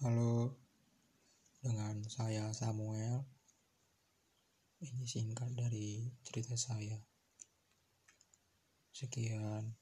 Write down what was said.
Halo, dengan saya Samuel. Ini singkat dari cerita saya. Sekian.